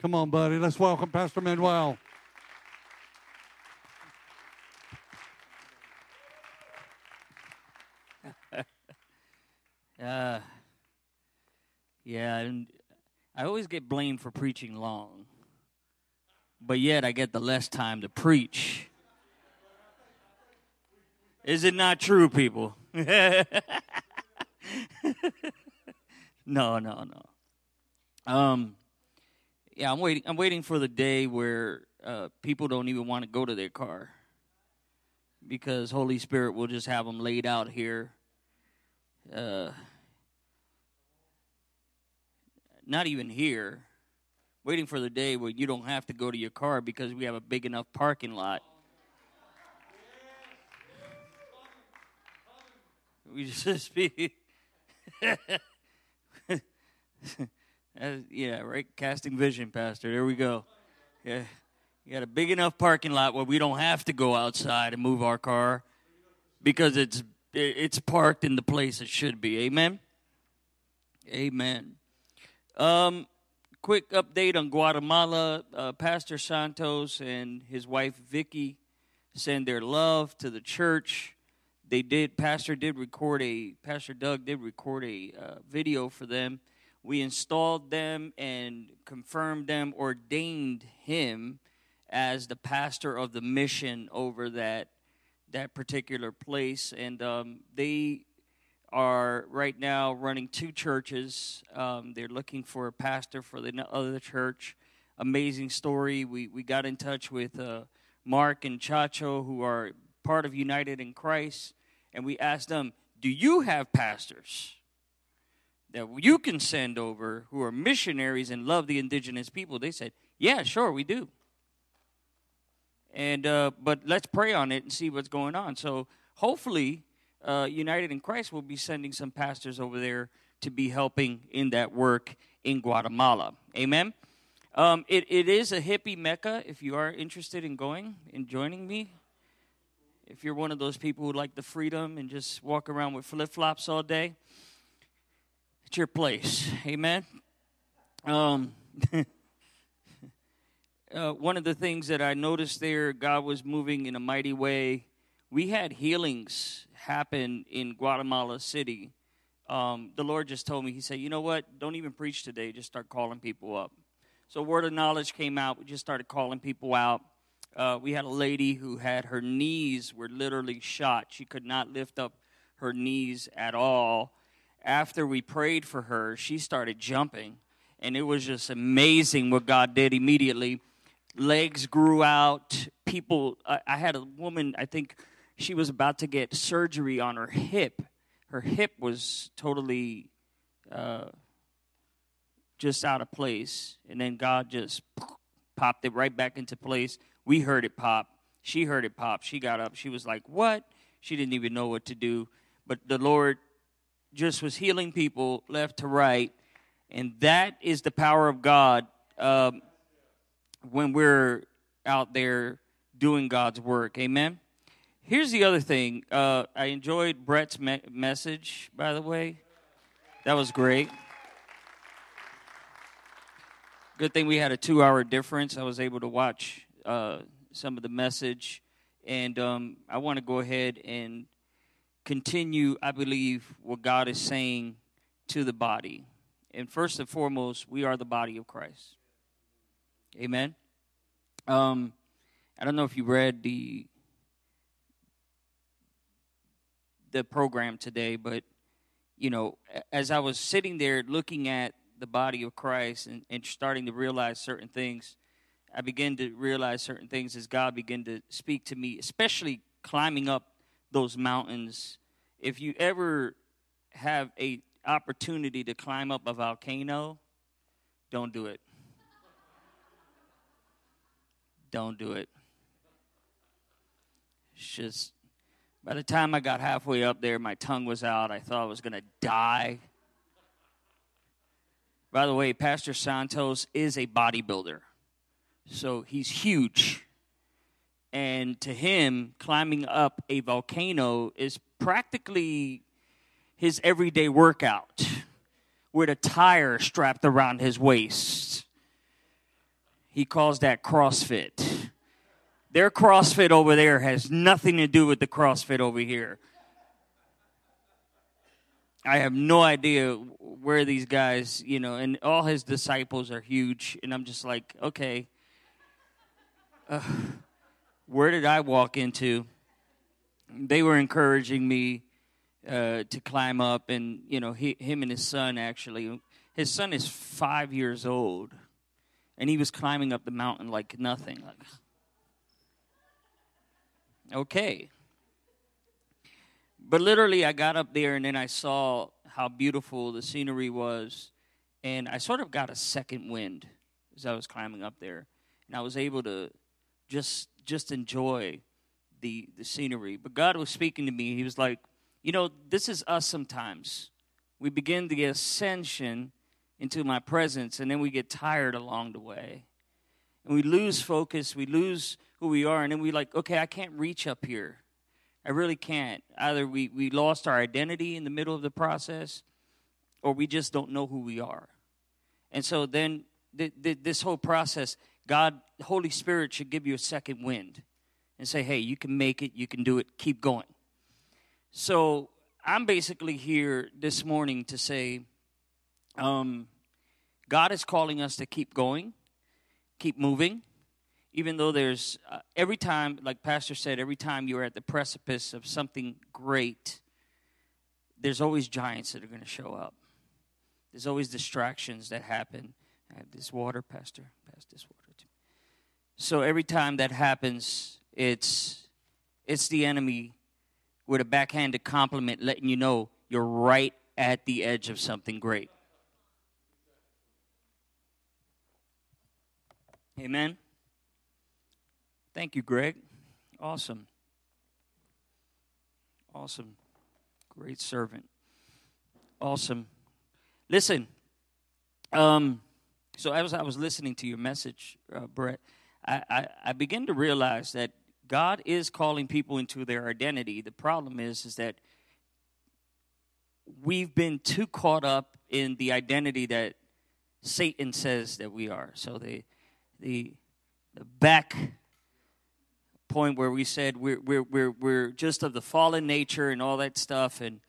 Come on, buddy. Let's welcome Pastor Manuel. Uh, yeah, and I always get blamed for preaching long, but yet I get the less time to preach. Is it not true, people? no, no, no. Um, yeah, I'm waiting. I'm waiting for the day where uh, people don't even want to go to their car because Holy Spirit will just have them laid out here. Uh, not even here. Waiting for the day where you don't have to go to your car because we have a big enough parking lot. We just be. Yeah, right. Casting vision, Pastor. There we go. Yeah, you got a big enough parking lot where we don't have to go outside and move our car because it's it's parked in the place it should be. Amen. Amen. Um, quick update on Guatemala. Uh, Pastor Santos and his wife Vicky send their love to the church. They did. Pastor did record a. Pastor Doug did record a uh, video for them. We installed them and confirmed them, ordained him as the pastor of the mission over that that particular place, and um, they are right now running two churches. Um, they're looking for a pastor for the other church. Amazing story. We we got in touch with uh, Mark and Chacho, who are part of United in Christ, and we asked them, "Do you have pastors that you can send over who are missionaries and love the indigenous people?" They said, "Yeah, sure, we do." And uh, but let's pray on it and see what's going on. So hopefully uh, United in Christ will be sending some pastors over there to be helping in that work in Guatemala. Amen. Um, it, it is a hippie mecca if you are interested in going and joining me. If you're one of those people who like the freedom and just walk around with flip flops all day, it's your place. Amen. Um, uh, one of the things that I noticed there, God was moving in a mighty way. We had healings happen in Guatemala City. Um, the Lord just told me, He said, You know what? Don't even preach today. Just start calling people up. So, word of knowledge came out. We just started calling people out. Uh, we had a lady who had her knees were literally shot. She could not lift up her knees at all. After we prayed for her, she started jumping. And it was just amazing what God did immediately. Legs grew out. People, I, I had a woman, I think she was about to get surgery on her hip. Her hip was totally uh, just out of place. And then God just popped it right back into place. We heard it pop. She heard it pop. She got up. She was like, What? She didn't even know what to do. But the Lord just was healing people left to right. And that is the power of God um, when we're out there doing God's work. Amen. Here's the other thing. Uh, I enjoyed Brett's me- message, by the way. That was great. Good thing we had a two hour difference. I was able to watch uh, some of the message. And um, I want to go ahead and continue, I believe, what God is saying to the body. And first and foremost, we are the body of Christ. Amen. Um, I don't know if you read the the program today, but you know, as I was sitting there looking at the body of Christ and, and starting to realize certain things, I began to realize certain things as God began to speak to me, especially climbing up those mountains. If you ever have a opportunity to climb up a volcano, don't do it. Don't do it. It's just by the time I got halfway up there, my tongue was out. I thought I was going to die. By the way, Pastor Santos is a bodybuilder. So he's huge. And to him, climbing up a volcano is practically his everyday workout with a tire strapped around his waist. He calls that CrossFit. Their CrossFit over there has nothing to do with the CrossFit over here. I have no idea where these guys, you know, and all his disciples are huge. And I'm just like, okay, uh, where did I walk into? They were encouraging me uh, to climb up, and, you know, he, him and his son actually, his son is five years old, and he was climbing up the mountain like nothing. Like, okay. But literally, I got up there and then I saw how beautiful the scenery was, and I sort of got a second wind as I was climbing up there, and I was able to just just enjoy the the scenery. But God was speaking to me. He was like, you know, this is us sometimes. We begin the ascension into my presence, and then we get tired along the way, and we lose focus. We lose who we are, and then we like, okay, I can't reach up here. I really can't. Either we, we lost our identity in the middle of the process, or we just don't know who we are. And so then th- th- this whole process, God, Holy Spirit should give you a second wind and say, hey, you can make it, you can do it, keep going. So I'm basically here this morning to say, um, God is calling us to keep going, keep moving, even though there's uh, every time, like Pastor said, every time you're at the precipice of something great, there's always giants that are going to show up. There's always distractions that happen. I have this water, Pastor. Pass this water. So every time that happens, it's it's the enemy with a backhanded compliment letting you know you're right at the edge of something great. Amen. Thank you, Greg. Awesome. Awesome. Great servant. Awesome. Listen, um, so as I was listening to your message, uh, Brett, I, I, begin to realize that God is calling people into their identity. The problem is, is that we've been too caught up in the identity that Satan says that we are. So the the the back point where we said we're, we're, we're, we're just of the fallen nature and all that stuff. And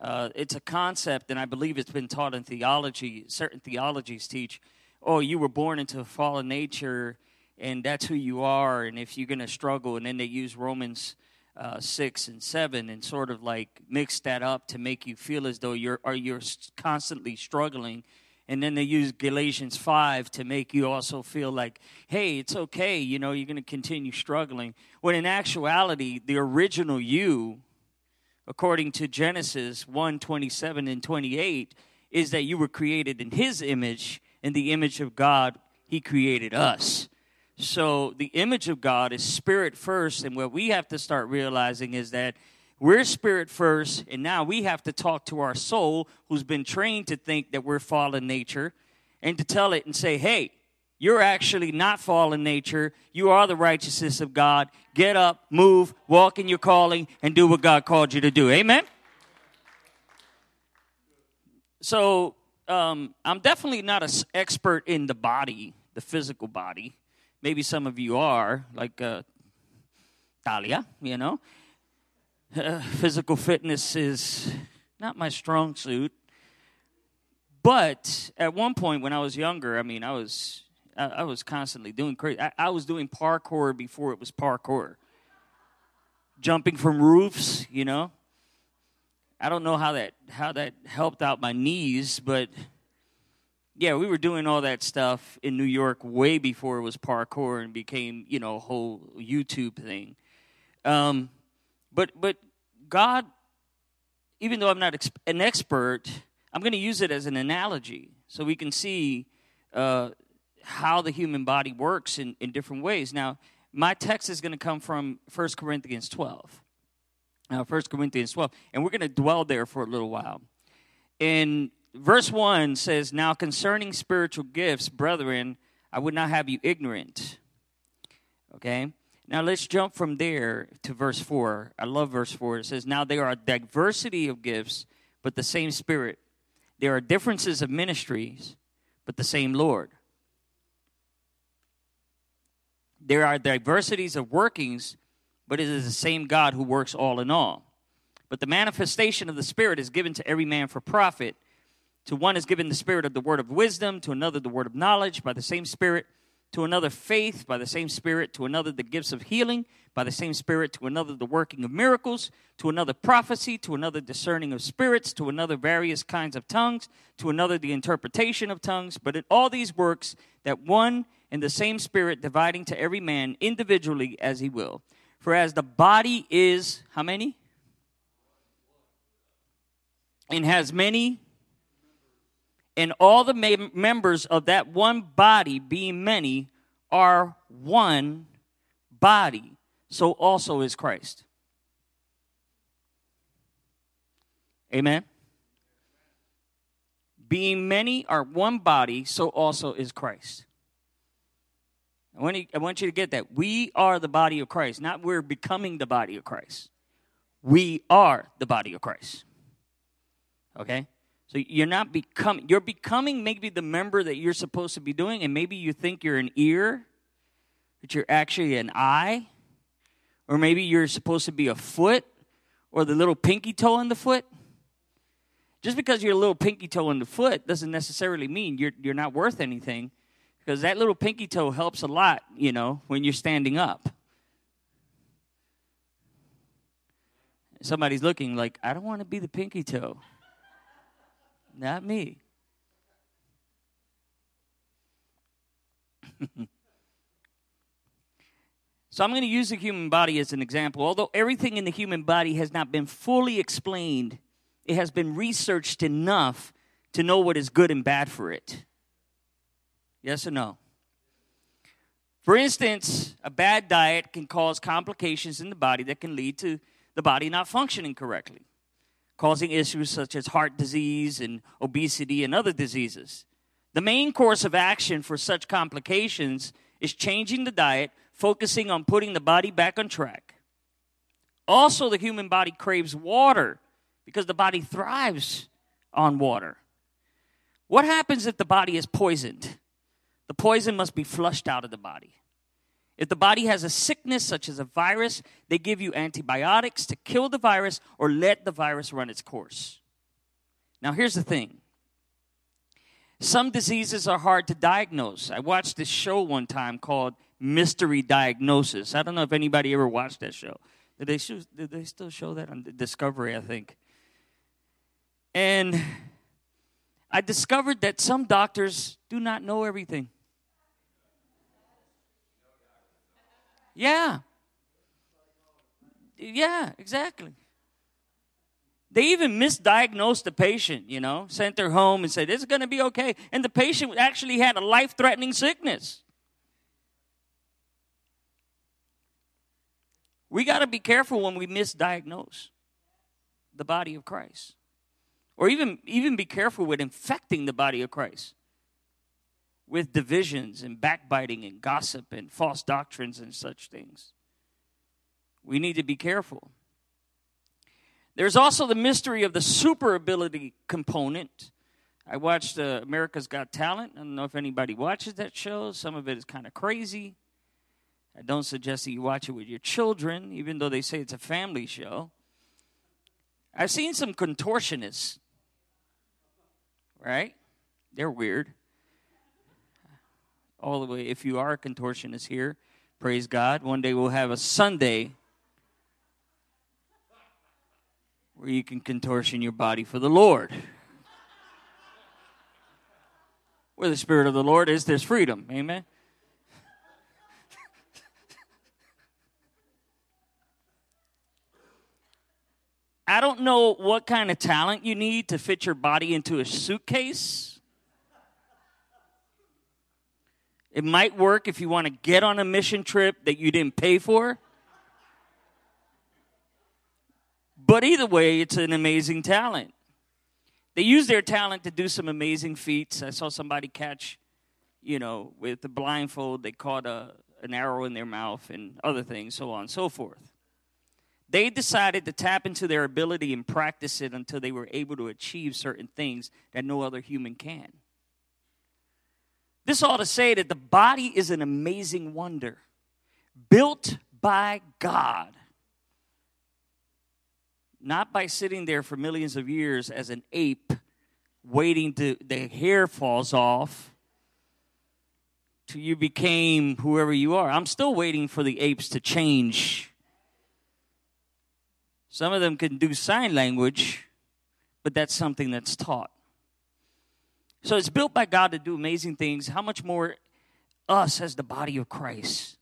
uh, it's a concept, and I believe it's been taught in theology. Certain theologies teach, oh, you were born into a fallen nature, and that's who you are. And if you're going to struggle, and then they use Romans uh, 6 and 7 and sort of like mix that up to make you feel as though you're, are you're constantly struggling and then they use Galatians 5 to make you also feel like, hey, it's okay, you know, you're going to continue struggling. When in actuality, the original you, according to Genesis 1 27 and 28, is that you were created in his image, in the image of God, he created us. So the image of God is spirit first, and what we have to start realizing is that we're spirit first, and now we have to talk to our soul who's been trained to think that we're fallen nature and to tell it and say, hey, you're actually not fallen nature. You are the righteousness of God. Get up, move, walk in your calling, and do what God called you to do. Amen? So, um, I'm definitely not an expert in the body, the physical body. Maybe some of you are, like uh, Talia, you know uh, physical fitness is not my strong suit. But at one point when I was younger, I mean, I was I, I was constantly doing crazy. I, I, was doing parkour before it was parkour. Jumping from roofs, you know. I don't know how that how that helped out my knees, but yeah, we were doing all that stuff in New York way before it was parkour and became, you know, a whole YouTube thing. Um, but but God, even though I'm not an expert, I'm going to use it as an analogy so we can see uh, how the human body works in, in different ways. Now, my text is going to come from 1 Corinthians 12. Now, 1 Corinthians 12, and we're going to dwell there for a little while. In verse 1 says, Now concerning spiritual gifts, brethren, I would not have you ignorant. Okay? Now let's jump from there to verse 4. I love verse 4. It says, Now there are a diversity of gifts, but the same Spirit. There are differences of ministries, but the same Lord. There are diversities of workings, but it is the same God who works all in all. But the manifestation of the Spirit is given to every man for profit. To one is given the Spirit of the word of wisdom, to another the word of knowledge by the same Spirit, to another faith by the same Spirit, to another the gifts of healing by the same Spirit, to another the working of miracles, to another prophecy, to another discerning of spirits, to another various kinds of tongues, to another the interpretation of tongues. But in all these works, that one and the same Spirit dividing to every man individually as he will. For as the body is, how many? and has many and all the members of that one body being many are one body so also is christ amen being many are one body so also is christ I want, you, I want you to get that. We are the body of Christ, not we're becoming the body of Christ. We are the body of Christ. Okay? So you're not becoming, you're becoming maybe the member that you're supposed to be doing, and maybe you think you're an ear, but you're actually an eye, or maybe you're supposed to be a foot, or the little pinky toe in the foot. Just because you're a little pinky toe in the foot doesn't necessarily mean you're, you're not worth anything, because that little pinky toe helps a lot, you know, when you're standing up. Somebody's looking like, I don't want to be the pinky toe. Not me. so I'm going to use the human body as an example. Although everything in the human body has not been fully explained, it has been researched enough to know what is good and bad for it. Yes or no? For instance, a bad diet can cause complications in the body that can lead to the body not functioning correctly causing issues such as heart disease and obesity and other diseases. The main course of action for such complications is changing the diet, focusing on putting the body back on track. Also, the human body craves water because the body thrives on water. What happens if the body is poisoned? The poison must be flushed out of the body. If the body has a sickness such as a virus, they give you antibiotics to kill the virus or let the virus run its course. Now, here's the thing some diseases are hard to diagnose. I watched this show one time called Mystery Diagnosis. I don't know if anybody ever watched that show. Did they, show, did they still show that on Discovery, I think? And I discovered that some doctors do not know everything. Yeah. Yeah, exactly. They even misdiagnosed the patient, you know, sent her home and said, It's going to be okay. And the patient actually had a life threatening sickness. We got to be careful when we misdiagnose the body of Christ. Or even, even be careful with infecting the body of Christ with divisions and backbiting and gossip and false doctrines and such things. We need to be careful. There's also the mystery of the super ability component. I watched uh, America's Got Talent. I don't know if anybody watches that show. Some of it is kind of crazy. I don't suggest that you watch it with your children, even though they say it's a family show. I've seen some contortionists, right? They're weird all the way. If you are a contortionist here, praise God. One day we'll have a Sunday where you can contortion your body for the Lord. Where the Spirit of the Lord is, there's freedom. Amen. I don't know what kind of talent you need to fit your body into a suitcase. It might work if you want to get on a mission trip that you didn't pay for. But either way, it's an amazing talent. They use their talent to do some amazing feats. I saw somebody catch, you know, with the blindfold, they caught a, an arrow in their mouth and other things, so on and so forth. They decided to tap into their ability and practice it until they were able to achieve certain things that no other human can. This ought to say that the body is an amazing wonder. built by God. Not by sitting there for millions of years as an ape, waiting to the hair falls off till you became whoever you are. I'm still waiting for the apes to change. Some of them can do sign language, but that's something that's taught. So it's built by God to do amazing things. How much more us as the body of Christ?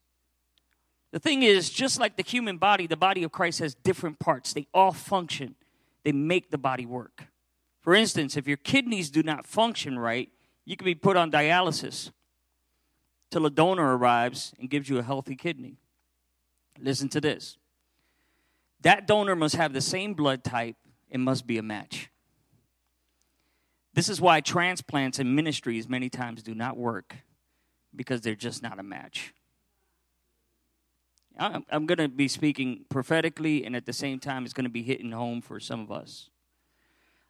The thing is, just like the human body, the body of Christ has different parts. They all function, they make the body work. For instance, if your kidneys do not function right, you can be put on dialysis till a donor arrives and gives you a healthy kidney. Listen to this that donor must have the same blood type and must be a match. This is why transplants and ministries many times do not work because they're just not a match. I'm, I'm going to be speaking prophetically, and at the same time, it's going to be hitting home for some of us.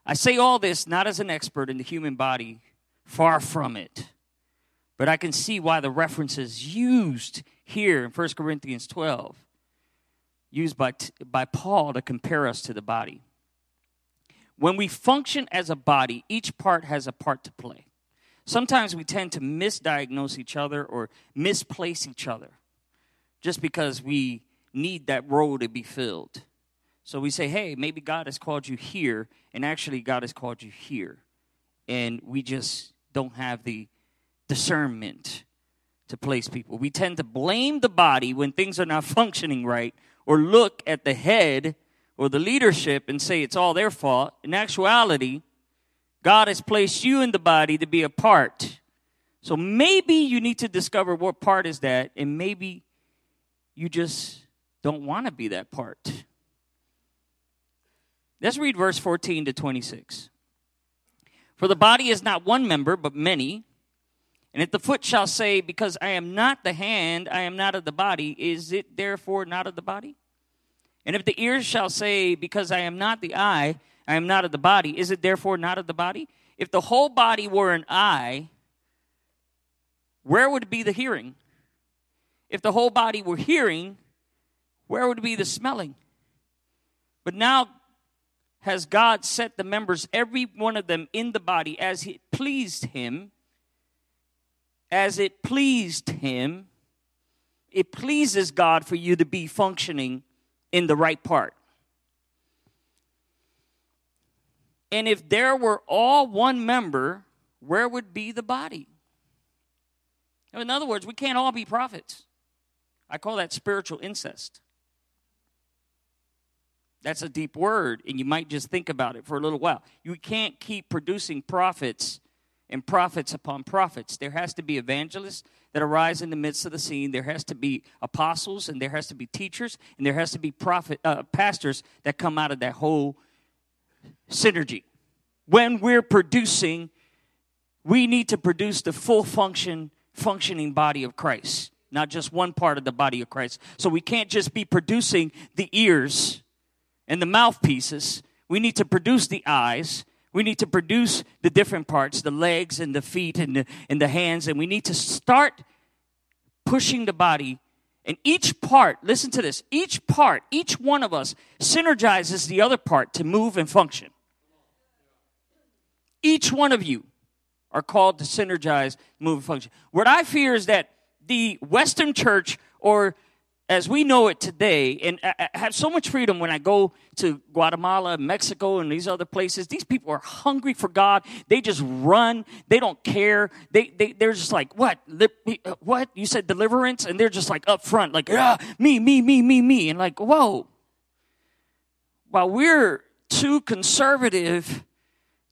I say all this not as an expert in the human body, far from it, but I can see why the references used here in 1 Corinthians 12, used by, by Paul to compare us to the body. When we function as a body, each part has a part to play. Sometimes we tend to misdiagnose each other or misplace each other just because we need that role to be filled. So we say, hey, maybe God has called you here, and actually, God has called you here. And we just don't have the discernment to place people. We tend to blame the body when things are not functioning right, or look at the head or the leadership and say it's all their fault. In actuality, God has placed you in the body to be a part. So maybe you need to discover what part is that, and maybe you just don't want to be that part. Let's read verse 14 to 26. For the body is not one member, but many. And if the foot shall say, Because I am not the hand, I am not of the body, is it therefore not of the body? And if the ear shall say, Because I am not the eye, I am not of the body, is it therefore not of the body? If the whole body were an eye, where would be the hearing? If the whole body were hearing, where would be the smelling? But now has God set the members, every one of them, in the body as it pleased Him. As it pleased Him. It pleases God for you to be functioning in the right part. And if there were all one member, where would be the body? In other words, we can't all be prophets. I call that spiritual incest. That's a deep word, and you might just think about it for a little while. You can't keep producing prophets and prophets upon prophets. There has to be evangelists that arise in the midst of the scene. There has to be apostles, and there has to be teachers, and there has to be prophet uh, pastors that come out of that whole synergy. When we're producing, we need to produce the full function, functioning body of Christ not just one part of the body of Christ. So we can't just be producing the ears and the mouthpieces. We need to produce the eyes. We need to produce the different parts, the legs and the feet and the, and the hands, and we need to start pushing the body. And each part, listen to this, each part, each one of us synergizes the other part to move and function. Each one of you are called to synergize, move, and function. What I fear is that the Western church, or as we know it today, and I have so much freedom when I go to Guatemala, Mexico, and these other places. These people are hungry for God. They just run. They don't care. They, they they're just like, what? What? You said deliverance, and they're just like up front, like, ah, me, me, me, me, me, and like, whoa. While we're too conservative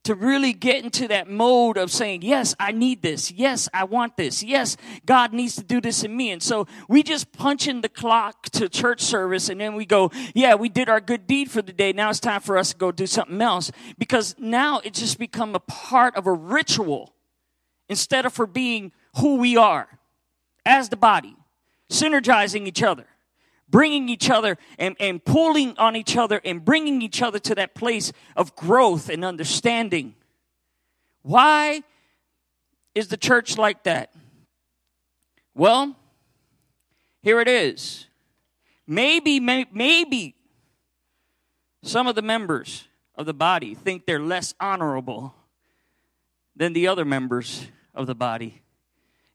to really get into that mode of saying, Yes, I need this. Yes, I want this. Yes, God needs to do this in me. And so we just punch in the clock to church service and then we go, Yeah, we did our good deed for the day. Now it's time for us to go do something else. Because now it's just become a part of a ritual instead of for being who we are as the body, synergizing each other bringing each other and, and pulling on each other and bringing each other to that place of growth and understanding. Why is the church like that? Well, Here it is. Maybe, may, maybe some of the members of the body think they're less honorable than the other members of the body.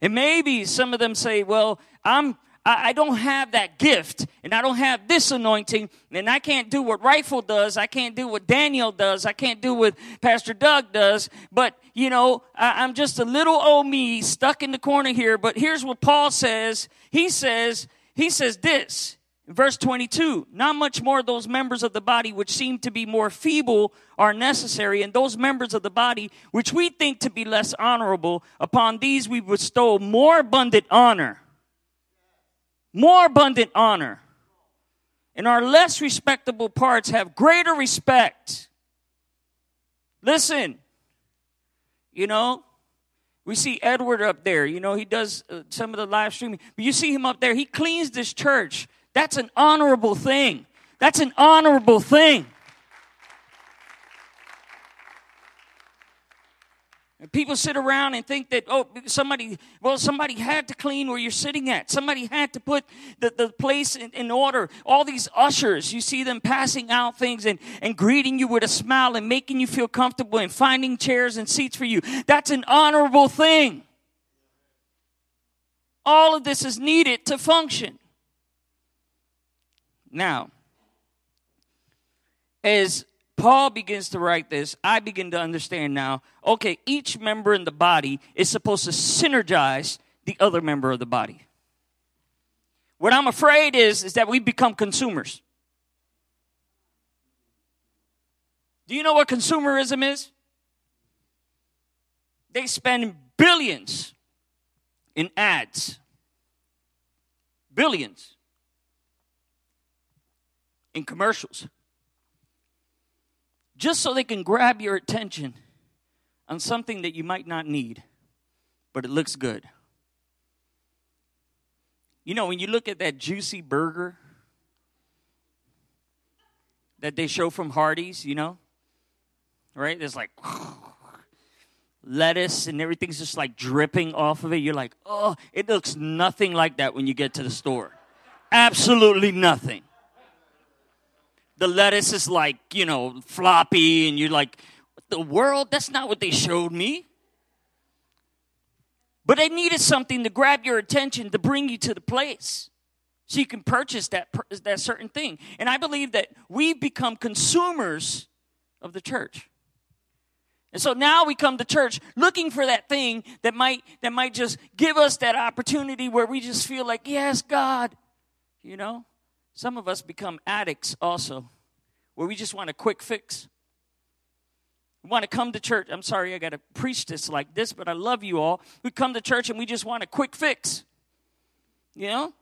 And maybe some of them say, well, I'm I, don't have that gift and I don't have this anointing and I can't do what Rifle does. I can't do what Daniel does. I can't do what Pastor Doug does. But, you know, I, I'm just a little old me stuck in the corner here. But here's what Paul says. He says, he says this. Verse 22, not much more those members of the body which seem to be more feeble are necessary, and those members of the body which we think to be less honorable, upon these we bestow more abundant honor. More abundant honor. And our less respectable parts have greater respect. Listen, you know, we see Edward up there. You know, he does uh, some of the live streaming. But you see him up there. He cleans this church. That's an honorable thing. That's an honorable thing. And people sit around and think that, oh, somebody, well, somebody had to clean where you're sitting at. Somebody had to put the, the place in, in order. All these ushers, you see them passing out things and, and greeting you with a smile and making you feel comfortable and finding chairs and seats for you. That's an honorable thing. All of this is needed to function. Now, as Paul begins to write this, I begin to understand now okay, each member in the body is supposed to synergize the other member of the body. What I'm afraid is, is that we become consumers. Do you know what consumerism is? They spend billions in ads. Billions in commercials just so they can grab your attention on something that you might not need, but it looks good. You know, when you look at that juicy burger that they show from Hardee's, you know, right? There's like lettuce and everything's just like dripping off of it. You're like, oh, it looks nothing like that when you get to the store. Absolutely nothing the lettuce is like, you know, floppy, and you're like, the world? That's not what they showed me. But they needed something to grab your attention to bring you to the place so you can purchase that, that certain thing. And I believe that we've become consumers of the church. And so now we come to church looking for that thing that might that might just give us that opportunity where we just feel like, yes, God, you know. Some of us become addicts also, where we just want a quick fix. We want to come to church. I'm sorry I got to preach this like this, but I love you all. We come to church and we just want a quick fix. You know?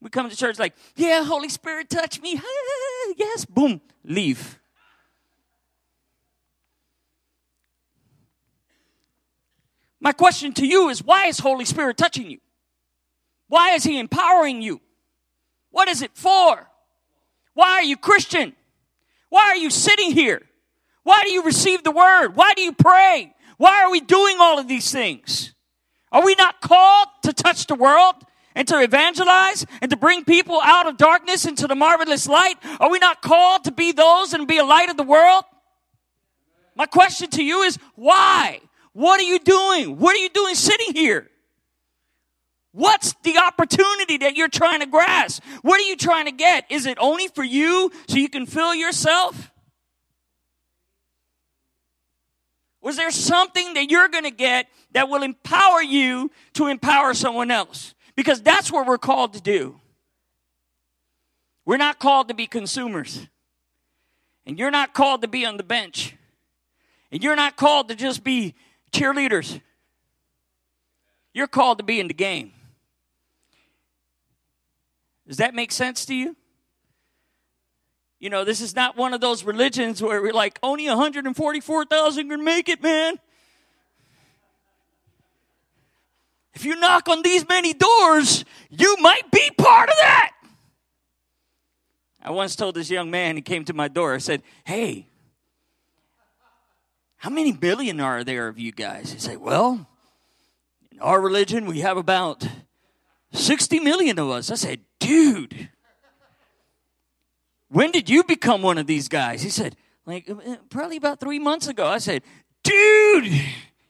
We come to church like, yeah, Holy Spirit, touch me. yes, boom, leave. My question to you is why is Holy Spirit touching you? Why is He empowering you? What is it for? Why are you Christian? Why are you sitting here? Why do you receive the word? Why do you pray? Why are we doing all of these things? Are we not called to touch the world and to evangelize and to bring people out of darkness into the marvelous light? Are we not called to be those and be a light of the world? My question to you is why? What are you doing? What are you doing sitting here? What's the opportunity that you're trying to grasp? What are you trying to get? Is it only for you so you can fill yourself? Was there something that you're going to get that will empower you to empower someone else? Because that's what we're called to do. We're not called to be consumers. And you're not called to be on the bench. And you're not called to just be cheerleaders. You're called to be in the game. Does that make sense to you? You know, this is not one of those religions where we're like, only 144,000 can make it, man. If you knock on these many doors, you might be part of that. I once told this young man, he came to my door, I said, Hey, how many million are there of you guys? He said, Well, in our religion, we have about 60 million of us. I said, dude, when did you become one of these guys? He said, like, uh, probably about three months ago. I said, dude,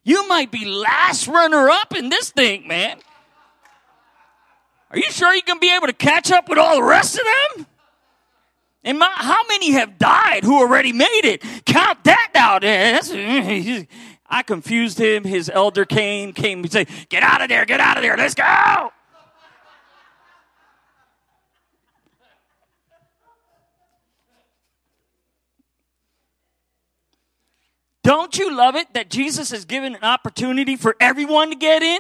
you might be last runner up in this thing, man. Are you sure you can be able to catch up with all the rest of them? And my, how many have died who already made it? Count that out there. I confused him. His elder came, came and said, Get out of there, get out of there, let's go. Don't you love it that Jesus has given an opportunity for everyone to get in?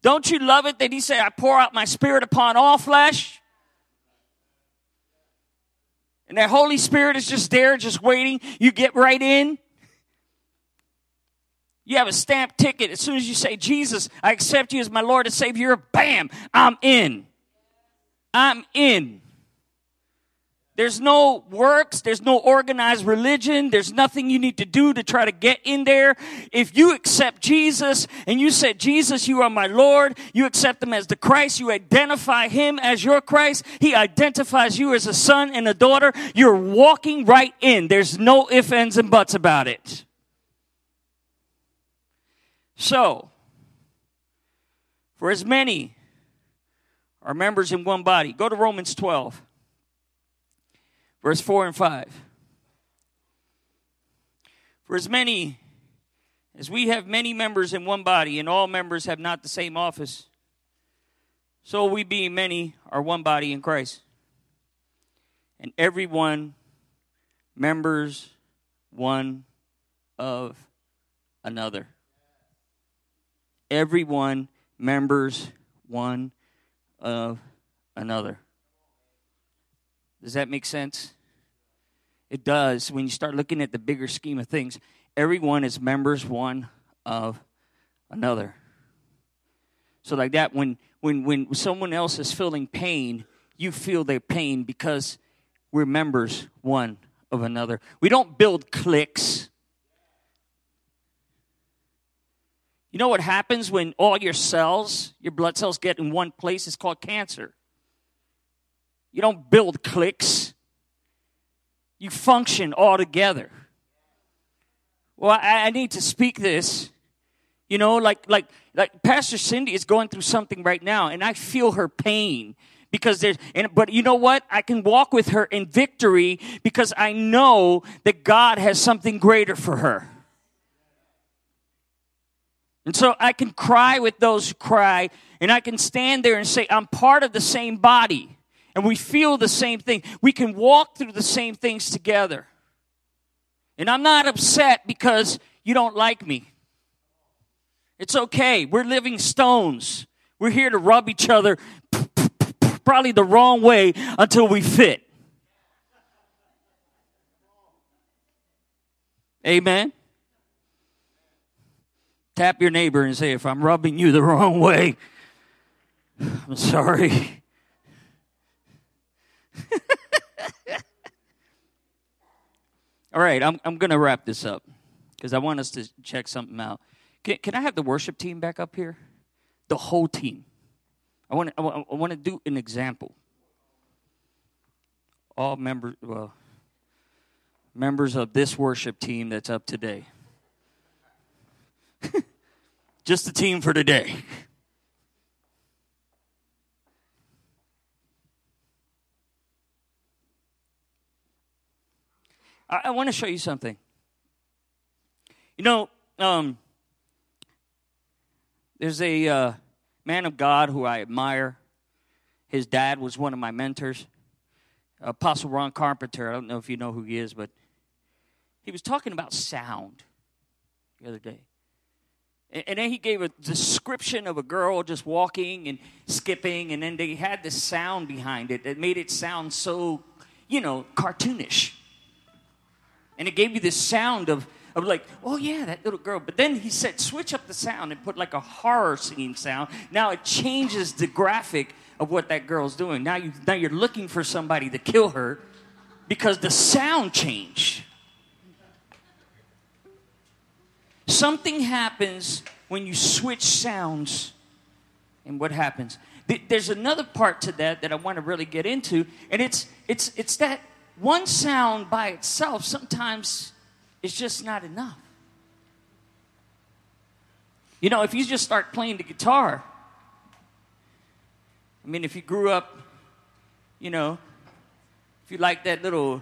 Don't you love it that he said, I pour out my spirit upon all flesh? And that Holy Spirit is just there, just waiting. You get right in. You have a stamp ticket. As soon as you say, Jesus, I accept you as my Lord and Savior, bam, I'm in. I'm in. There's no works, there's no organized religion, there's nothing you need to do to try to get in there. If you accept Jesus and you said, Jesus, you are my Lord, you accept him as the Christ, you identify him as your Christ, he identifies you as a son and a daughter, you're walking right in. There's no ifs, ands, and buts about it. So, for as many are members in one body, go to Romans 12 verse 4 and 5. For as many as we have many members in one body, and all members have not the same office, so we being many are one body in Christ. And every one members one of another. Everyone members one of another. Does that make sense? It does when you start looking at the bigger scheme of things. Everyone is members one of another. So like that when when when someone else is feeling pain, you feel their pain because we're members one of another. We don't build cliques. You know what happens when all your cells, your blood cells get in one place? It's called cancer. You don't build cliques. You function all together. Well, I, I need to speak this. You know, like like like Pastor Cindy is going through something right now, and I feel her pain because there's and but you know what i can walk with her in victory because i know that god has something greater for her and so i can cry with those who cry and i can stand there and say i'm part of the same body and we feel the same thing. We can walk through the same things together. And I'm not upset because you don't like me. It's okay. We're living stones. We're here to rub each other probably the wrong way until we fit. Amen. Tap your neighbor and say, if I'm rubbing you the wrong way, I'm sorry. All right, I'm, I'm going to wrap this up because I want us to check something out. Can, can I have the worship team back up here? The whole team. I want to, I want to do an example. All members, well, members of this worship team that's up today. Just the team for today. I, I want to show you something. You know, um, there's a uh, man of God who I admire. His dad was one of my mentors, Apostle Ron Carpenter. I don't know if you know who he is, but he was talking about sound the other day. And then he gave a description of a girl just walking and skipping, and then they had this sound behind it that made it sound so, you know, cartoonish. And it gave me this sound of, of like, oh yeah, that little girl. But then he said, switch up the sound and put like a horror singing sound. Now it changes the graphic of what that girl's doing. Now, you, now you're looking for somebody to kill her because the sound changed. Something happens when you switch sounds. And what happens? There's another part to that that I want to really get into, and it's it's it's that one sound by itself sometimes is just not enough. You know, if you just start playing the guitar, I mean, if you grew up, you know, if you like that little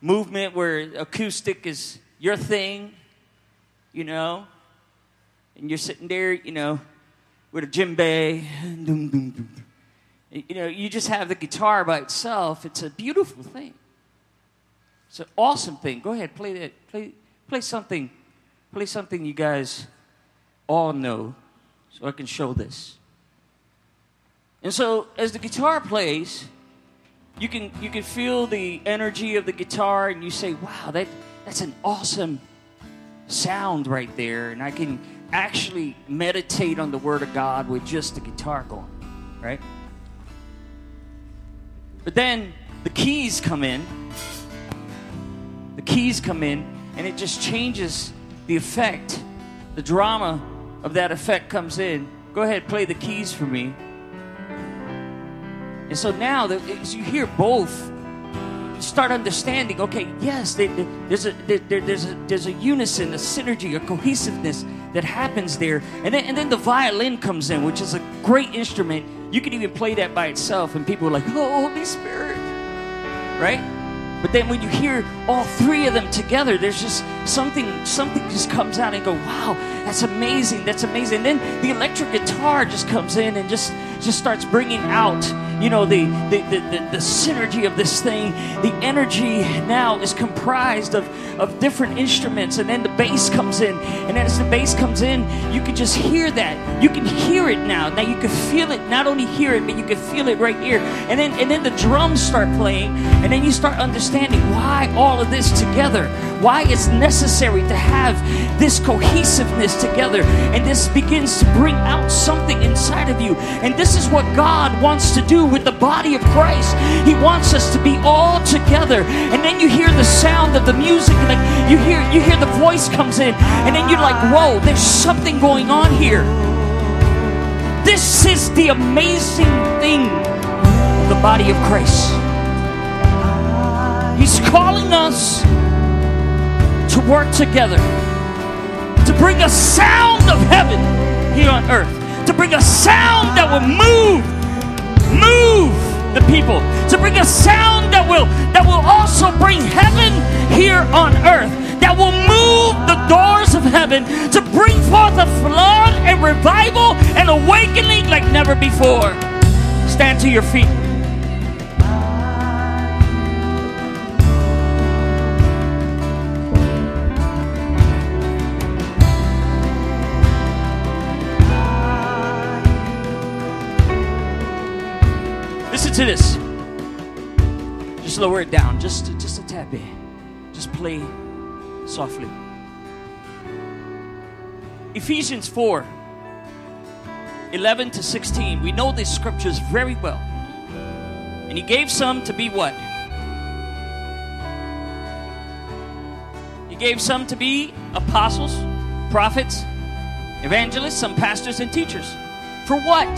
movement where acoustic is your thing, you know, and you're sitting there, you know, with a djembe, you know, you just have the guitar by itself. It's a beautiful thing. It's an awesome thing. Go ahead, play that. Play, play something. Play something you guys all know, so I can show this. And so, as the guitar plays, you can you can feel the energy of the guitar, and you say, "Wow, that that's an awesome sound right there." And I can actually meditate on the Word of God with just the guitar going, right? But then the keys come in. The keys come in, and it just changes the effect. The drama of that effect comes in. Go ahead, play the keys for me. And so now, as you hear both, you start understanding. Okay, yes, there's a there's a there's a unison, a synergy, a cohesiveness that happens there. And then and then the violin comes in, which is a great instrument. You can even play that by itself, and people are like, "Oh, Holy Spirit," right? But then when you hear all three of them together, there's just something, something just comes out and go, wow, that's amazing, that's amazing. And then the electric guitar just comes in and just, just starts bringing out, you know, the, the, the, the, synergy of this thing. The energy now is comprised of, of different instruments. And then the bass comes in. And as the bass comes in, you can just hear that. You can hear it now. Now you can feel it, not only hear it, but you can feel it right here. And then, and then the drums start playing. And then you start understanding why all of this together, why it's necessary to have this cohesiveness together. And this begins to bring out something inside of you. And this is what God wants to do with the body of Christ. He wants us to be all together. And then you hear the sound of the music, like you hear you hear the voice comes in, and then you're like, whoa, there's something going on here. This is the amazing thing of the body of Christ. He's calling us to work together, to bring a sound of heaven here on earth, to bring a sound that will move, move the people, to bring a sound that will that will also bring heaven here on earth, that will move the doors of heaven to bring forth a flood and revival and awakening like never before. Stand to your feet. To this. Just lower it down, just just a tad bit. Just play softly. Ephesians 4 11 to 16. We know these scriptures very well. And he gave some to be what? He gave some to be apostles, prophets, evangelists, some pastors and teachers. For what?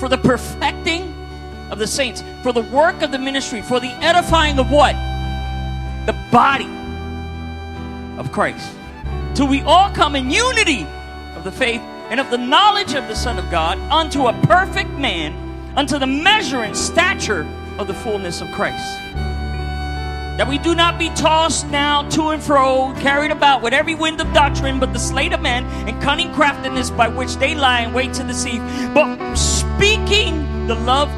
For the perfecting of the saints, for the work of the ministry, for the edifying of what? The body of Christ. Till we all come in unity of the faith and of the knowledge of the Son of God unto a perfect man, unto the measure and stature of the fullness of Christ. That we do not be tossed now to and fro, carried about with every wind of doctrine, but the sleight of men and cunning craftiness by which they lie in wait to deceive, but speaking the love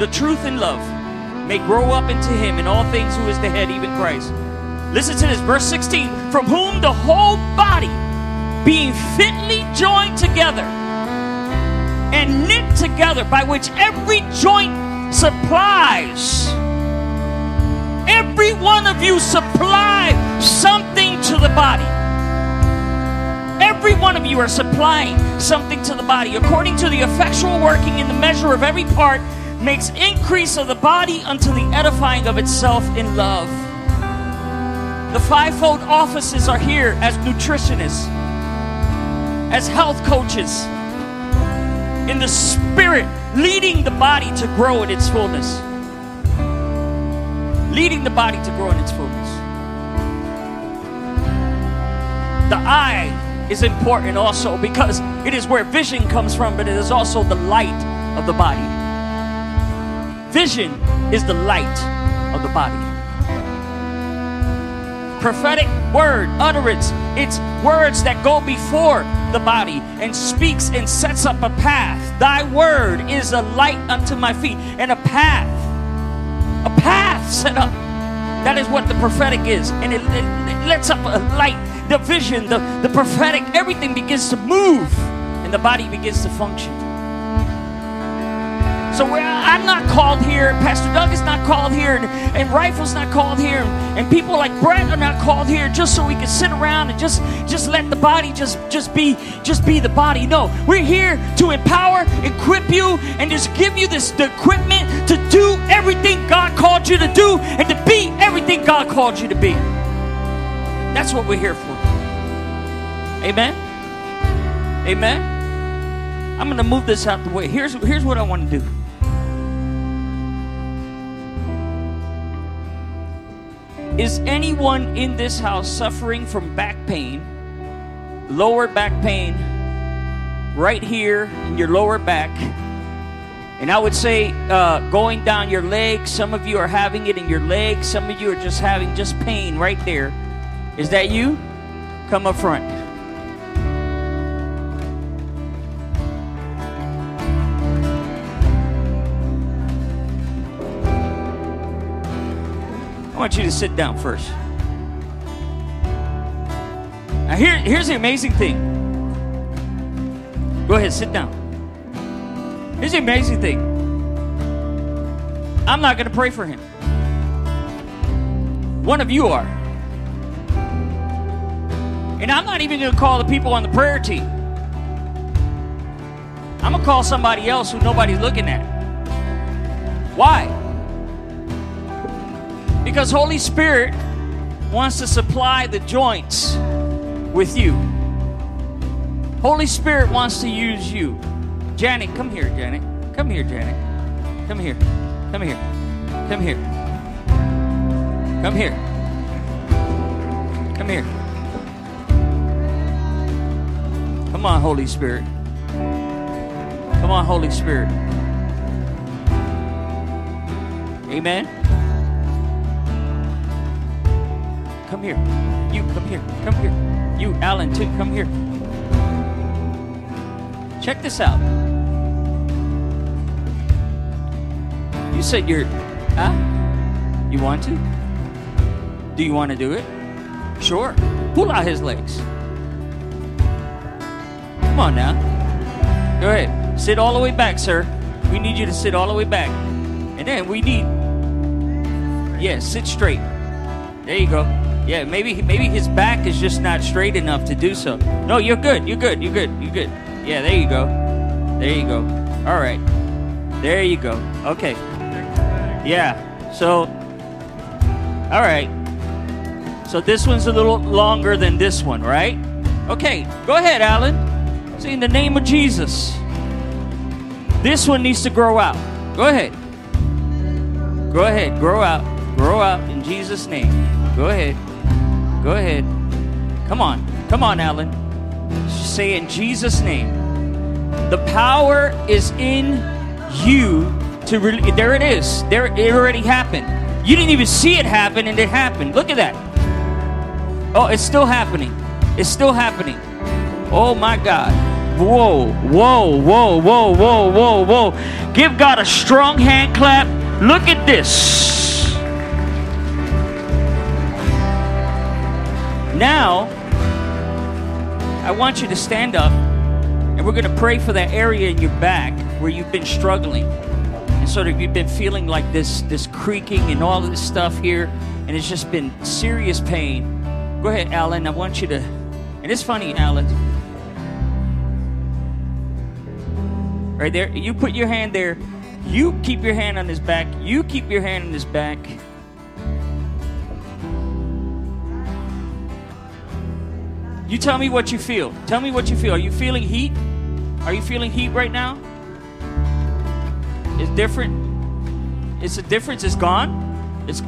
the truth and love may grow up into him in all things who is the head, even Christ. Listen to this, verse 16. From whom the whole body, being fitly joined together and knit together, by which every joint supplies. Every one of you supply something to the body. Every one of you are supplying something to the body according to the effectual working in the measure of every part makes increase of the body unto the edifying of itself in love. The fivefold offices are here as nutritionists, as health coaches, in the spirit, leading the body to grow in its fullness. Leading the body to grow in its fullness. The eye is important also because it is where vision comes from, but it is also the light of the body. Vision is the light of the body. Prophetic word, utterance, it's words that go before the body and speaks and sets up a path. Thy word is a light unto my feet and a path. A path set up. That is what the prophetic is. And it, it, it lets up a light, the vision, the, the prophetic, everything begins to move and the body begins to function. So I'm not called here, Pastor Doug is not called here, and, and Rifle's not called here, and, people like Brett are not called here just so we can sit around and just just let the body just just be just be the body. No, we're here to empower, equip you, and just give you this the equipment to do everything God called you to do and to be everything God called you to be. That's what we're here for. Amen. Amen. I'm going to move this out the way. Here's here's what I want to do. Is anyone in this house suffering from back pain, lower back pain, right here in your lower back? And I would say uh, going down your leg. Some of you are having it in your leg. Some of you are just having just pain right there. Is that you? Come up front. Want you to sit down first. Now, here, here's the amazing thing. Go ahead, sit down. Here's the amazing thing. I'm not going to pray for him. One of you are. And I'm not even going to call the people on the prayer team. I'm going to call somebody else who nobody's looking at. Why? Because Holy Spirit wants to supply the joints with you. Holy Spirit wants to use you. Janet, come here, Janet. Come here, Janet. Come here. Come here. Come here. Come here. Come here. Come on, Holy Spirit. Come on, Holy Spirit. Amen. Come here. You, come here. Come here. You, Alan, too, come here. Check this out. You said you're, huh? You want to? Do you want to do it? Sure. Pull out his legs. Come on now. Go ahead. Sit all the way back, sir. We need you to sit all the way back. And then we need, yes, yeah, sit straight. There you go. Yeah, maybe maybe his back is just not straight enough to do so. No, you're good. You're good. You're good. You're good. Yeah, there you go. There you go. All right. There you go. Okay. Yeah. So All right. So this one's a little longer than this one, right? Okay. Go ahead, Alan. See in the name of Jesus. This one needs to grow out. Go ahead. Go ahead. Grow out. Grow out in Jesus name. Go ahead. Go ahead. Come on. Come on, Alan. Say in Jesus' name. The power is in you to really, there it is. There it already happened. You didn't even see it happen and it happened. Look at that. Oh, it's still happening. It's still happening. Oh my God. Whoa, whoa, whoa, whoa, whoa, whoa, whoa. Give God a strong hand clap. Look at this. Now, I want you to stand up and we're going to pray for that area in your back where you've been struggling. And sort of you've been feeling like this this creaking and all of this stuff here and it's just been serious pain. Go ahead, Alan. I want you to And it's funny, Alan. Right there. You put your hand there. You keep your hand on his back. You keep your hand on his back. You tell me what you feel. Tell me what you feel. Are you feeling heat? Are you feeling heat right now? It's different. It's a difference. It's gone. It's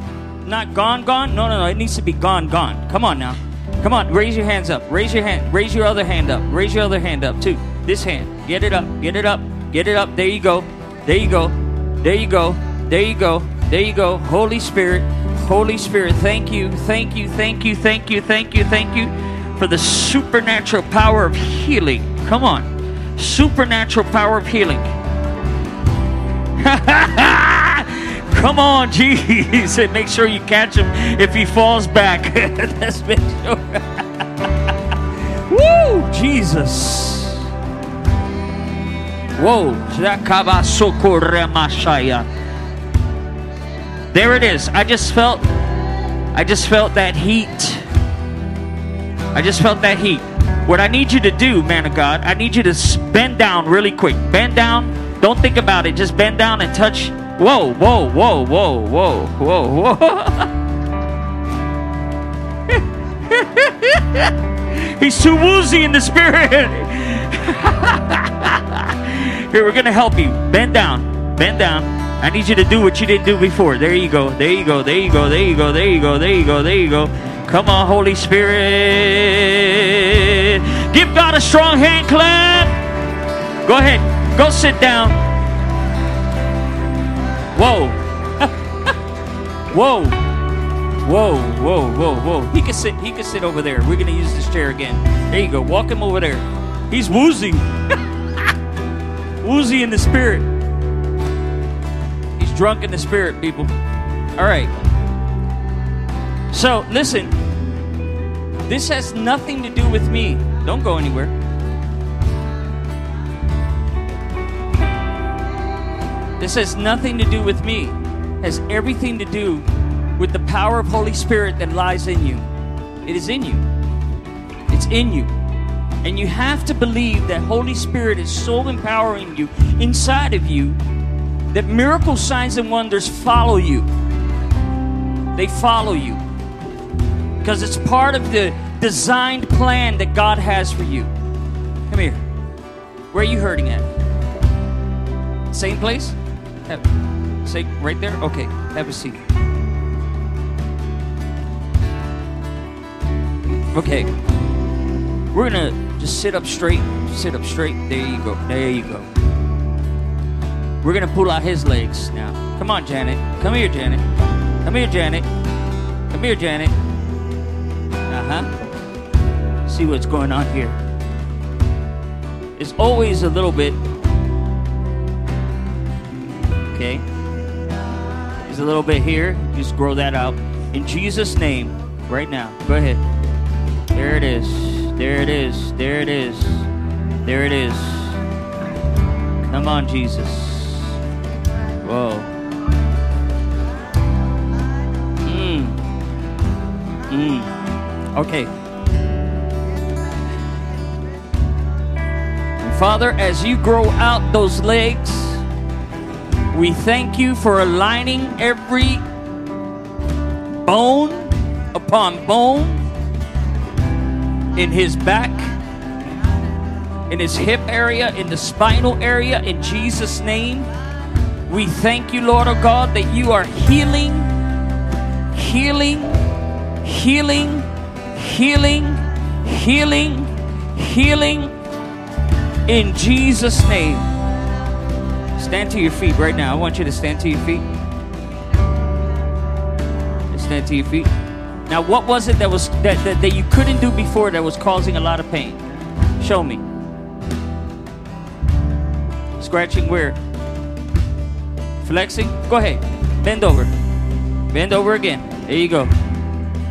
not gone, gone. No, no, no. It needs to be gone, gone. Come on now. Come on. Raise your hands up. Raise your hand. Raise your other hand up. Raise your other hand up too. This hand. Get it up. Get it up. Get it up. There you go. There you go. There you go. There you go. There you go. Holy Spirit. Holy Spirit. Thank you. Thank you. Thank you. Thank you. Thank you. Thank you for the supernatural power of healing. Come on. Supernatural power of healing. Come on, Jesus. And make sure you catch him if he falls back. Let's make sure. Woo! Jesus. Whoa. There it is. I just felt I just felt that heat. I just felt that heat. What I need you to do, man of God, I need you to bend down really quick. Bend down. Don't think about it. Just bend down and touch. Whoa, whoa, whoa, whoa, whoa, whoa, whoa. He's too woozy in the spirit. Here, we're going to help you. Bend down. Bend down. I need you to do what you didn't do before. There you go. There you go. There you go. There you go. There you go. There you go. There you go. Come on, Holy Spirit. Give God a strong hand clap. Go ahead. Go sit down. Whoa. whoa. Whoa, whoa, whoa, whoa. He can sit he can sit over there. We're gonna use this chair again. There you go. Walk him over there. He's woozy. woozy in the spirit. He's drunk in the spirit, people. All right. So, listen. This has nothing to do with me. Don't go anywhere. This has nothing to do with me. It has everything to do with the power of Holy Spirit that lies in you. It is in you. It's in you. And you have to believe that Holy Spirit is so empowering you inside of you that miracle signs and wonders follow you. They follow you. Because it's part of the designed plan that God has for you. Come here. Where are you hurting at? Same place? Have, say right there? Okay, have a seat. Okay. We're gonna just sit up straight. Sit up straight. There you go. There you go. We're gonna pull out his legs now. Come on, Janet. Come here, Janet. Come here, Janet. Come here, Janet. Uh huh. See what's going on here. It's always a little bit. Okay. There's a little bit here. Just grow that out. In Jesus' name, right now. Go ahead. There it is. There it is. There it is. There it is. Come on, Jesus. Whoa. Mmm. Mmm. Okay. And Father, as you grow out those legs, we thank you for aligning every bone upon bone in his back, in his hip area, in the spinal area, in Jesus' name. We thank you, Lord of God, that you are healing, healing, healing, healing, healing, healing in Jesus' name. Stand to your feet right now. I want you to stand to your feet. Stand to your feet. Now, what was it that was that, that, that you couldn't do before that was causing a lot of pain? Show me. Scratching where? Flexing? Go ahead. Bend over. Bend over again. There you go.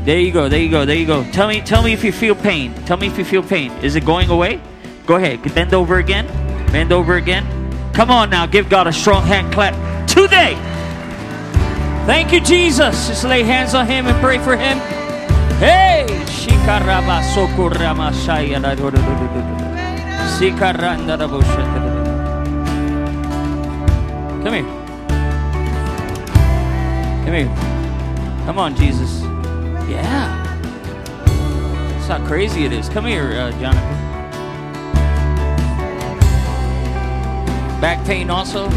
There you go. There you go. There you go. Tell me tell me if you feel pain. Tell me if you feel pain. Is it going away? Go ahead. Bend over again. Bend over again. Come on now. Give God a strong hand clap today. Thank you, Jesus. Just lay hands on him and pray for him. Hey! Shikaraba sokurama shaya. Sikaranda da da da. Come here. Come here. Come on, Jesus. Yeah. That's how crazy it is. Come here, uh, Jonathan. Back pain also.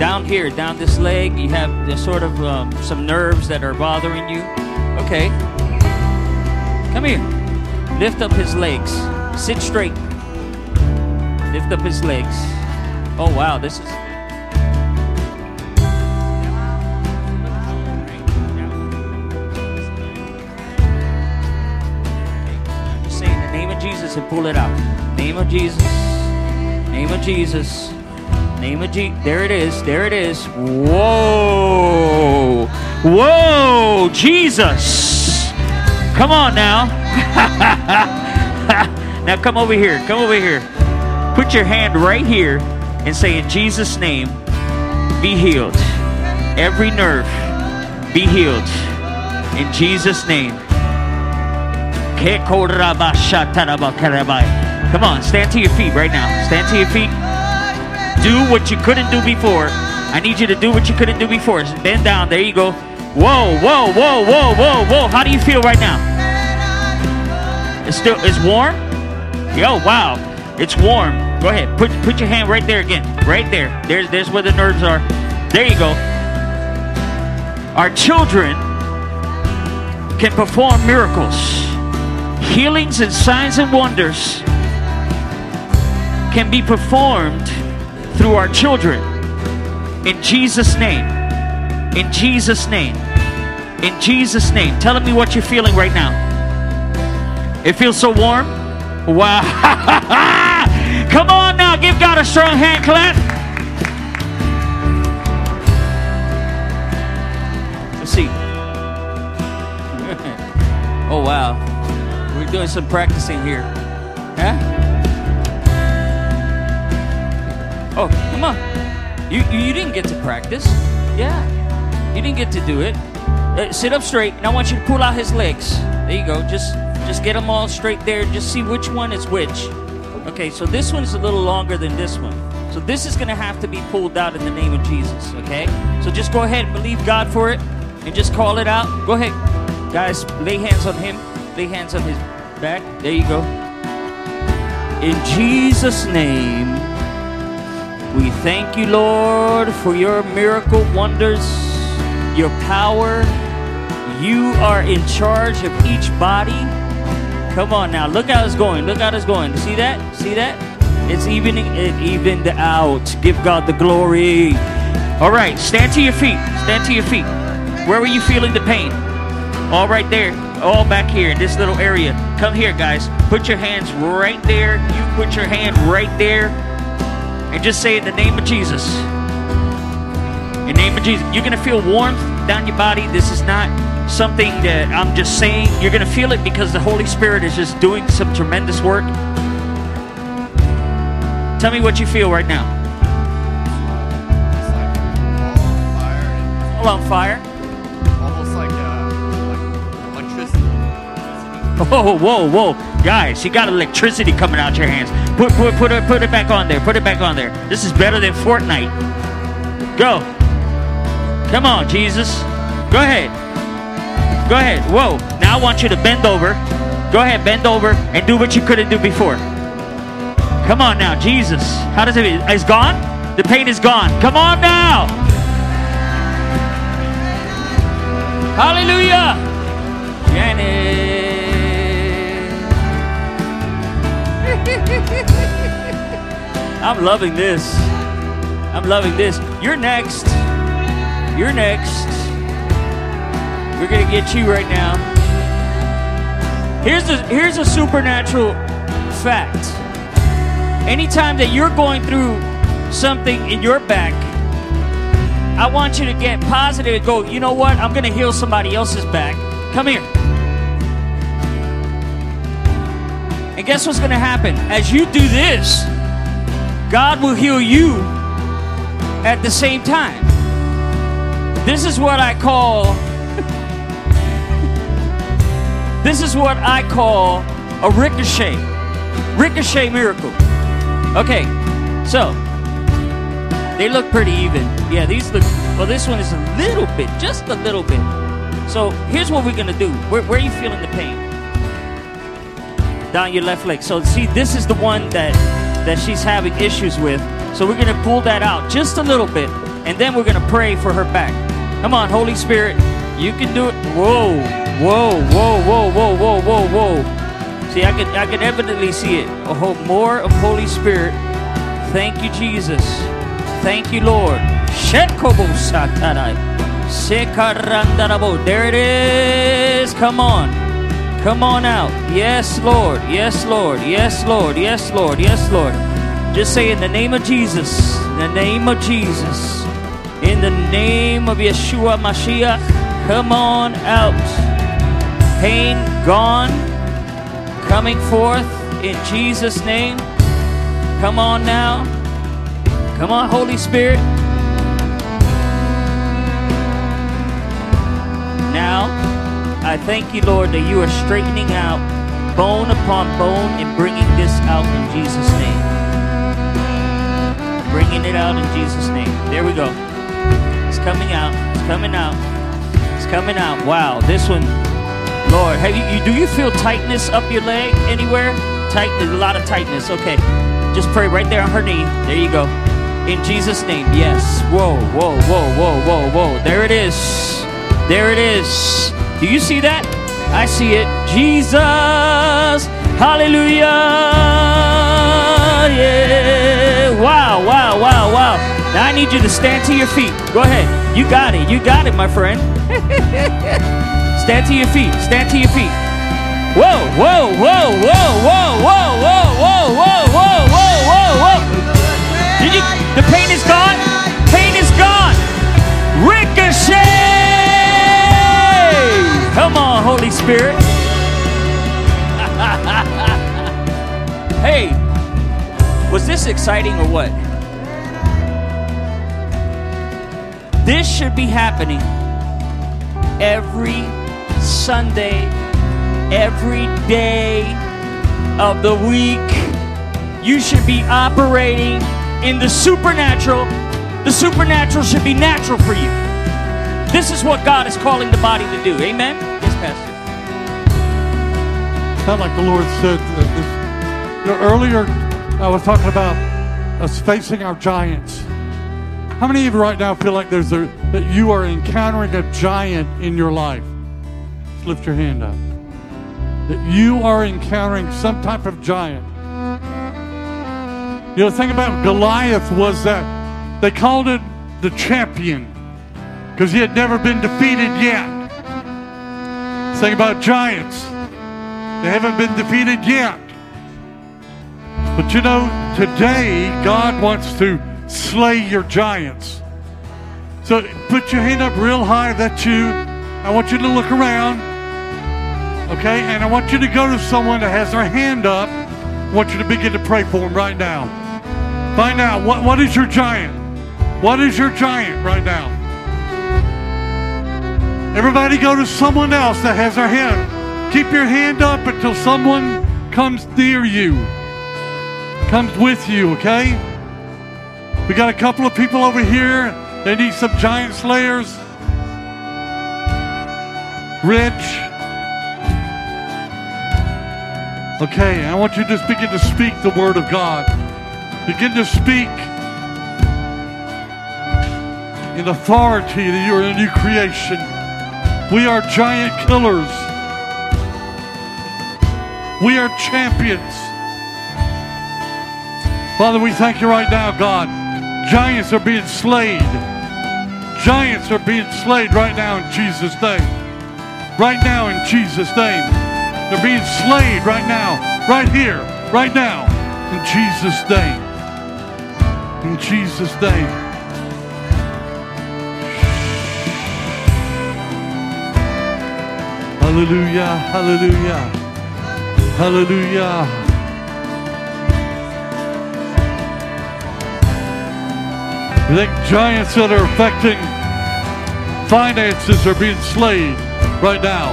Down here, down this leg, you have the sort of um, some nerves that are bothering you. Okay. Come here. Lift up his legs. Sit straight. Lift up his legs. Oh wow, this is. And pull it out. Name of Jesus. Name of Jesus. Name of Jesus. There it is. There it is. Whoa. Whoa. Jesus. Come on now. now come over here. Come over here. Put your hand right here and say, In Jesus' name, be healed. Every nerve, be healed. In Jesus' name. Come on, stand to your feet right now. Stand to your feet. Do what you couldn't do before. I need you to do what you couldn't do before. Bend down. There you go. Whoa, whoa, whoa, whoa, whoa, whoa. How do you feel right now? It's still it's warm? Yo, wow. It's warm. Go ahead. Put put your hand right there again. Right there. There's there's where the nerves are. There you go. Our children can perform miracles. Healings and signs and wonders can be performed through our children. In Jesus' name. In Jesus' name. In Jesus' name. Tell me what you're feeling right now. It feels so warm. Wow. Come on now. Give God a strong hand clap. Let's see. oh, wow. Doing some practicing here. Huh? Oh, come on. You, you, you didn't get to practice. Yeah. You didn't get to do it. Uh, sit up straight, and I want you to pull out his legs. There you go. Just just get them all straight there. Just see which one is which. Okay, so this one's a little longer than this one. So this is going to have to be pulled out in the name of Jesus, okay? So just go ahead and believe God for it and just call it out. Go ahead. Guys, lay hands on him. Lay hands on his back. There you go. In Jesus' name, we thank you, Lord, for your miracle wonders, your power. You are in charge of each body. Come on now, look how it's going. Look how it's going. See that? See that? It's evening. It evened out. Give God the glory. All right, stand to your feet. Stand to your feet. Where were you feeling the pain? All right there. All back here in this little area. Come here, guys. Put your hands right there. You put your hand right there. And just say in the name of Jesus. In the name of Jesus. You're going to feel warmth down your body. This is not something that I'm just saying. You're going to feel it because the Holy Spirit is just doing some tremendous work. Tell me what you feel right now. All on fire. Whoa, oh, whoa, whoa. Guys, you got electricity coming out your hands. Put, put, put, it, put it back on there. Put it back on there. This is better than Fortnite. Go. Come on, Jesus. Go ahead. Go ahead. Whoa. Now I want you to bend over. Go ahead, bend over and do what you couldn't do before. Come on now, Jesus. How does it? It's gone? The pain is gone. Come on now. Hallelujah. Janet. I'm loving this. I'm loving this. You're next. You're next. We're gonna get you right now. Here's a here's a supernatural fact. Anytime that you're going through something in your back, I want you to get positive and go, you know what? I'm gonna heal somebody else's back. Come here. And guess what's gonna happen? As you do this, God will heal you at the same time. This is what I call this is what I call a ricochet. Ricochet miracle. Okay, so they look pretty even. Yeah, these look well this one is a little bit, just a little bit. So here's what we're gonna do. Where, where are you feeling the pain? Down your left leg. So see, this is the one that that she's having issues with. So we're gonna pull that out just a little bit, and then we're gonna pray for her back. Come on, Holy Spirit, you can do it. Whoa, whoa, whoa, whoa, whoa, whoa, whoa, whoa. See, I can I can evidently see it. Oh, more of Holy Spirit. Thank you, Jesus. Thank you, Lord. Shekobo. Sekarandarabo. There it is. Come on. Come on out. Yes, Lord. Yes, Lord. Yes, Lord. Yes, Lord. Yes, Lord. Just say in the name of Jesus. In the name of Jesus. In the name of Yeshua Mashiach. Come on out. Pain gone. Coming forth in Jesus' name. Come on now. Come on, Holy Spirit. Now, I thank you, Lord, that you are straightening out bone upon bone and bringing this out in Jesus' name. Bringing it out in Jesus' name. There we go. It's coming out. It's coming out. It's coming out. Wow, this one, Lord, have you, you do you feel tightness up your leg anywhere? Tight, there's a lot of tightness. Okay, just pray right there on her knee. There you go. In Jesus' name, yes. Whoa, whoa, whoa, whoa, whoa, whoa. There it is. There it is. Do you see that? I see it. Jesus. Hallelujah. Yeah. Wow, wow, wow, wow. Now I need you to stand to your feet. Go ahead. You got it. You got it, my friend. stand to your feet. Stand to your feet. Whoa, whoa, whoa, whoa, whoa, whoa, whoa, whoa, whoa, whoa, exciting or what? This should be happening every Sunday, every day of the week. You should be operating in the supernatural. The supernatural should be natural for you. This is what God is calling the body to do. Amen? Yes, Pastor. Sound like the Lord said uh, this, you know, earlier I was talking about us facing our giants. How many of you right now feel like there's a that you are encountering a giant in your life? Just lift your hand up. That you are encountering some type of giant. You know, the thing about Goliath was that they called it the champion because he had never been defeated yet. Think about giants. They haven't been defeated yet. But you know, today God wants to slay your giants. So put your hand up real high that you, I want you to look around. Okay? And I want you to go to someone that has their hand up. I want you to begin to pray for them right now. Find out what, what is your giant? What is your giant right now? Everybody go to someone else that has their hand. Keep your hand up until someone comes near you, comes with you, okay? We got a couple of people over here. They need some giant slayers. Rich. Okay, I want you to just begin to speak the word of God. Begin to speak in authority that you're a new creation. We are giant killers. We are champions. Father, we thank you right now, God. Giants are being slayed. Giants are being slayed right now in Jesus' name. Right now in Jesus' name. They're being slayed right now, right here, right now, in Jesus' name. In Jesus' name. Hallelujah, hallelujah, hallelujah. You think giants that are affecting finances are being slayed right now.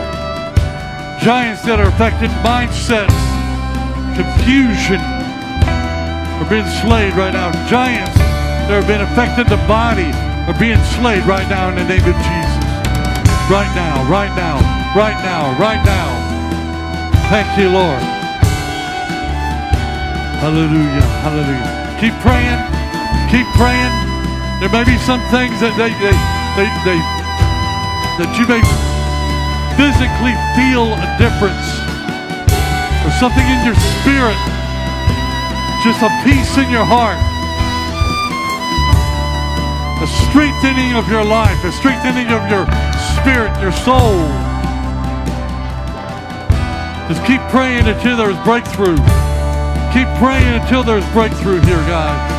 Giants that are affecting mindsets, confusion are being slayed right now. Giants that have been affecting the body are being slayed right now in the name of Jesus. Right now, right now, right now, right now. Thank you, Lord. Hallelujah. Hallelujah. Keep praying. Keep praying. There may be some things that they, they, they, they that you may physically feel a difference. Or something in your spirit. Just a peace in your heart. A strengthening of your life, a strengthening of your spirit, your soul. Just keep praying until there's breakthrough. Keep praying until there's breakthrough here, guys.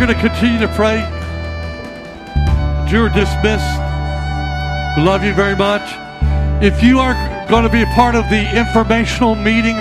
We're going to continue to pray. You're dismissed. We love you very much. If you are going to be a part of the informational meeting